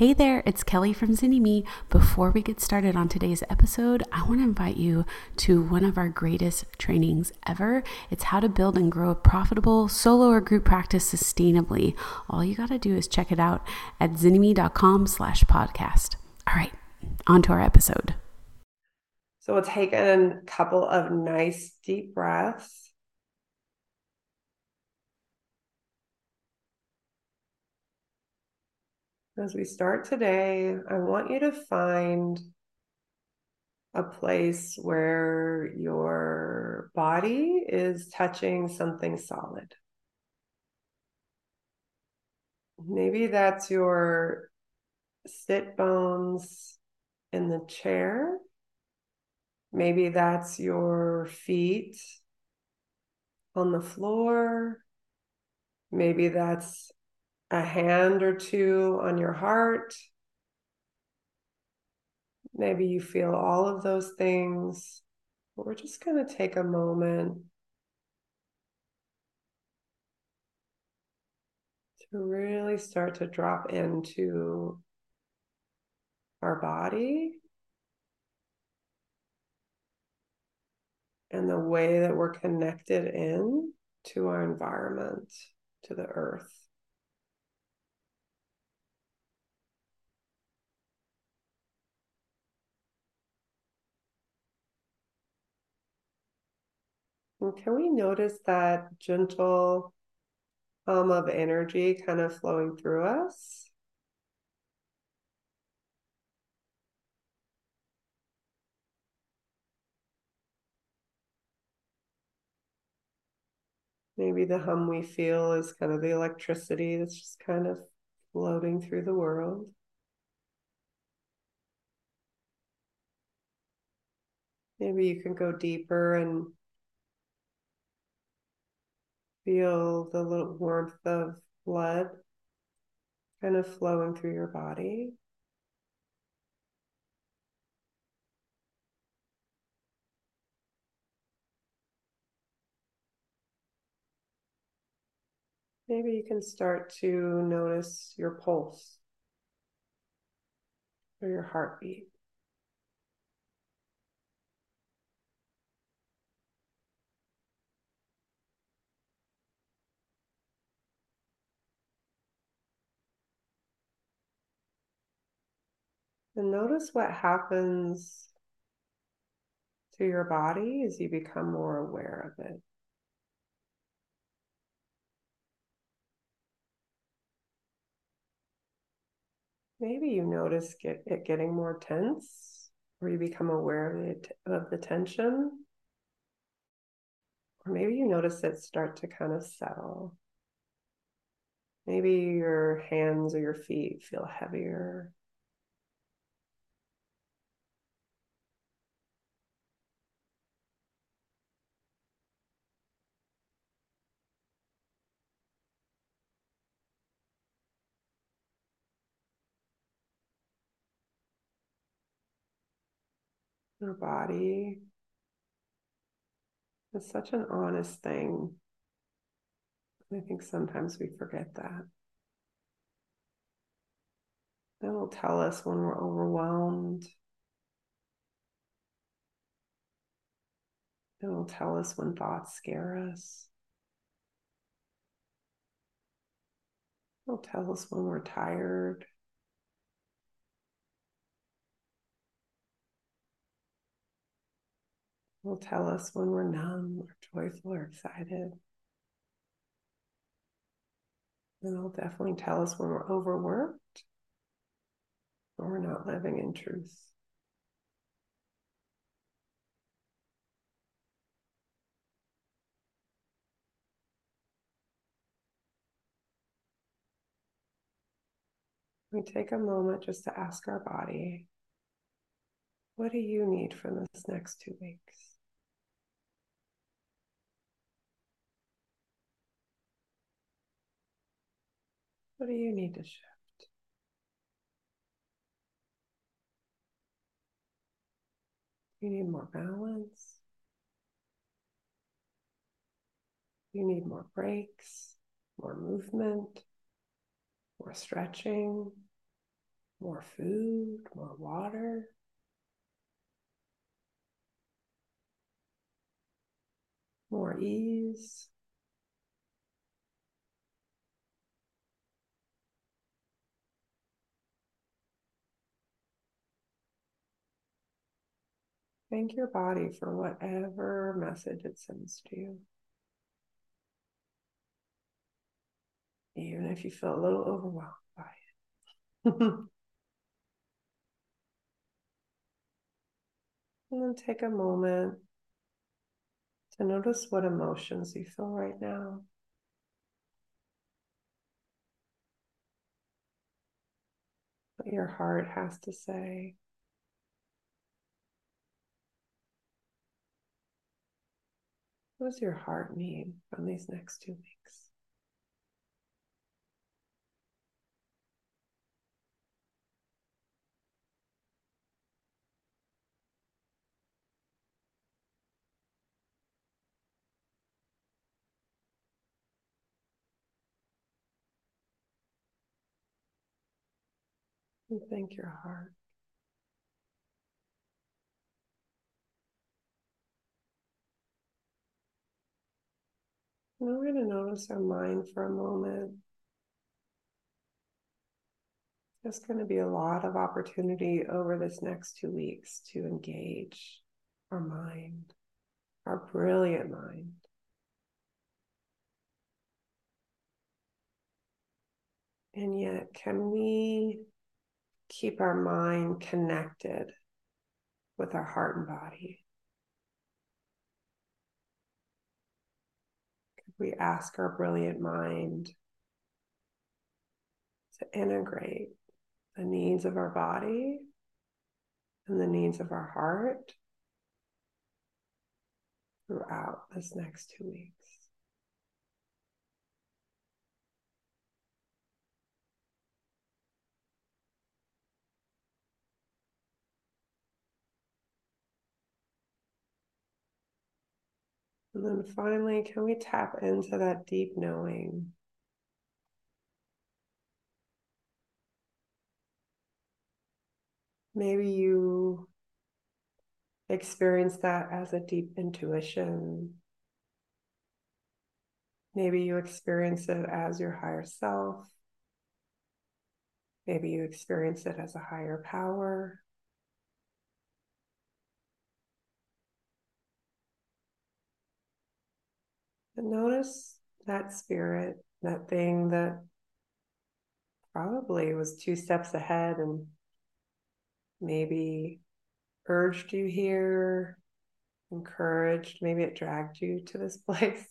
Hey there, it's Kelly from Zynnyme. Before we get started on today's episode, I want to invite you to one of our greatest trainings ever. It's how to build and grow a profitable solo or group practice sustainably. All you got to do is check it out at zynnyme.com slash podcast. All right, on to our episode. So we'll take a couple of nice deep breaths. As we start today, I want you to find a place where your body is touching something solid. Maybe that's your sit bones in the chair. Maybe that's your feet on the floor. Maybe that's a hand or two on your heart. Maybe you feel all of those things. We're just going to take a moment to really start to drop into our body and the way that we're connected in to our environment, to the earth. And can we notice that gentle hum of energy kind of flowing through us? Maybe the hum we feel is kind of the electricity that's just kind of floating through the world. Maybe you can go deeper and Feel the little warmth of blood kind of flowing through your body. Maybe you can start to notice your pulse or your heartbeat. And notice what happens to your body as you become more aware of it. Maybe you notice get, it getting more tense, or you become aware of, it, of the tension. Or maybe you notice it start to kind of settle. Maybe your hands or your feet feel heavier. Our body is such an honest thing. I think sometimes we forget that. It will tell us when we're overwhelmed. It will tell us when thoughts scare us. It'll tell us when we're tired. Will tell us when we're numb or joyful or excited. And it'll definitely tell us when we're overworked or we're not living in truth. We take a moment just to ask our body, what do you need from this next two weeks? What do you need to shift? You need more balance. You need more breaks, more movement, more stretching, more food, more water. More ease. Thank your body for whatever message it sends to you. Even if you feel a little overwhelmed by it. and then take a moment to notice what emotions you feel right now. What your heart has to say. What does your heart need from these next two weeks? And thank your heart. And we're going to notice our mind for a moment. There's going to be a lot of opportunity over this next two weeks to engage our mind, our brilliant mind. And yet, can we keep our mind connected with our heart and body? We ask our brilliant mind to integrate the needs of our body and the needs of our heart throughout this next two weeks. And then finally, can we tap into that deep knowing? Maybe you experience that as a deep intuition. Maybe you experience it as your higher self. Maybe you experience it as a higher power. And notice that spirit, that thing that probably was two steps ahead and maybe urged you here, encouraged, maybe it dragged you to this place.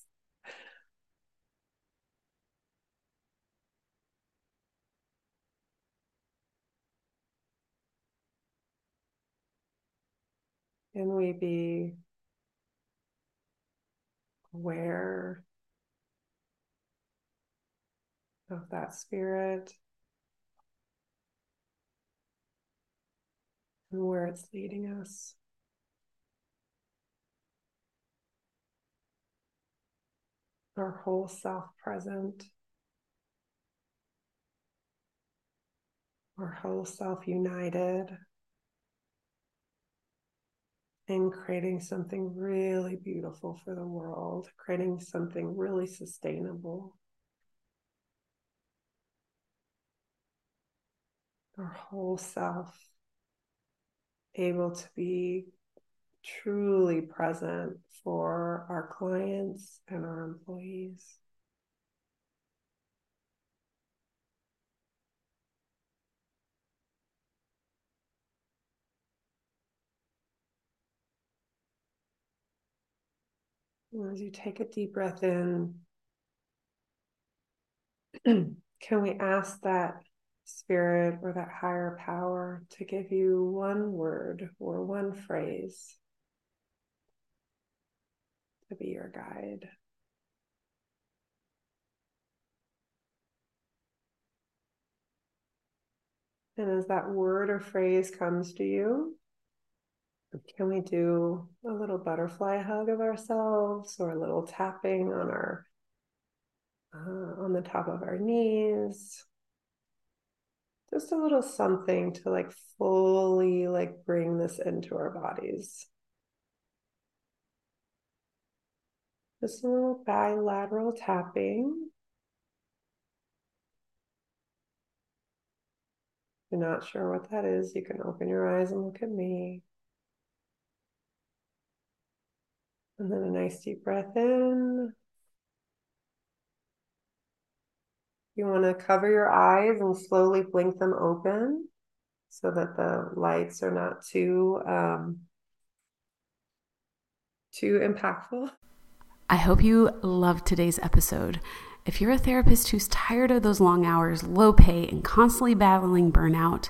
Can we be aware of that spirit and where it's leading us. Our whole self present, our whole self united and creating something really beautiful for the world, creating something really sustainable. Our whole self able to be truly present for our clients and our employees. As you take a deep breath in, can we ask that spirit or that higher power to give you one word or one phrase to be your guide? And as that word or phrase comes to you, can we do a little butterfly hug of ourselves or a little tapping on our uh, on the top of our knees just a little something to like fully like bring this into our bodies. Just a little bilateral tapping. If you're not sure what that is, you can open your eyes and look at me. And then a nice deep breath in. You want to cover your eyes and slowly blink them open so that the lights are not too um, too impactful. I hope you loved today's episode. If you're a therapist who's tired of those long hours, low pay, and constantly battling burnout,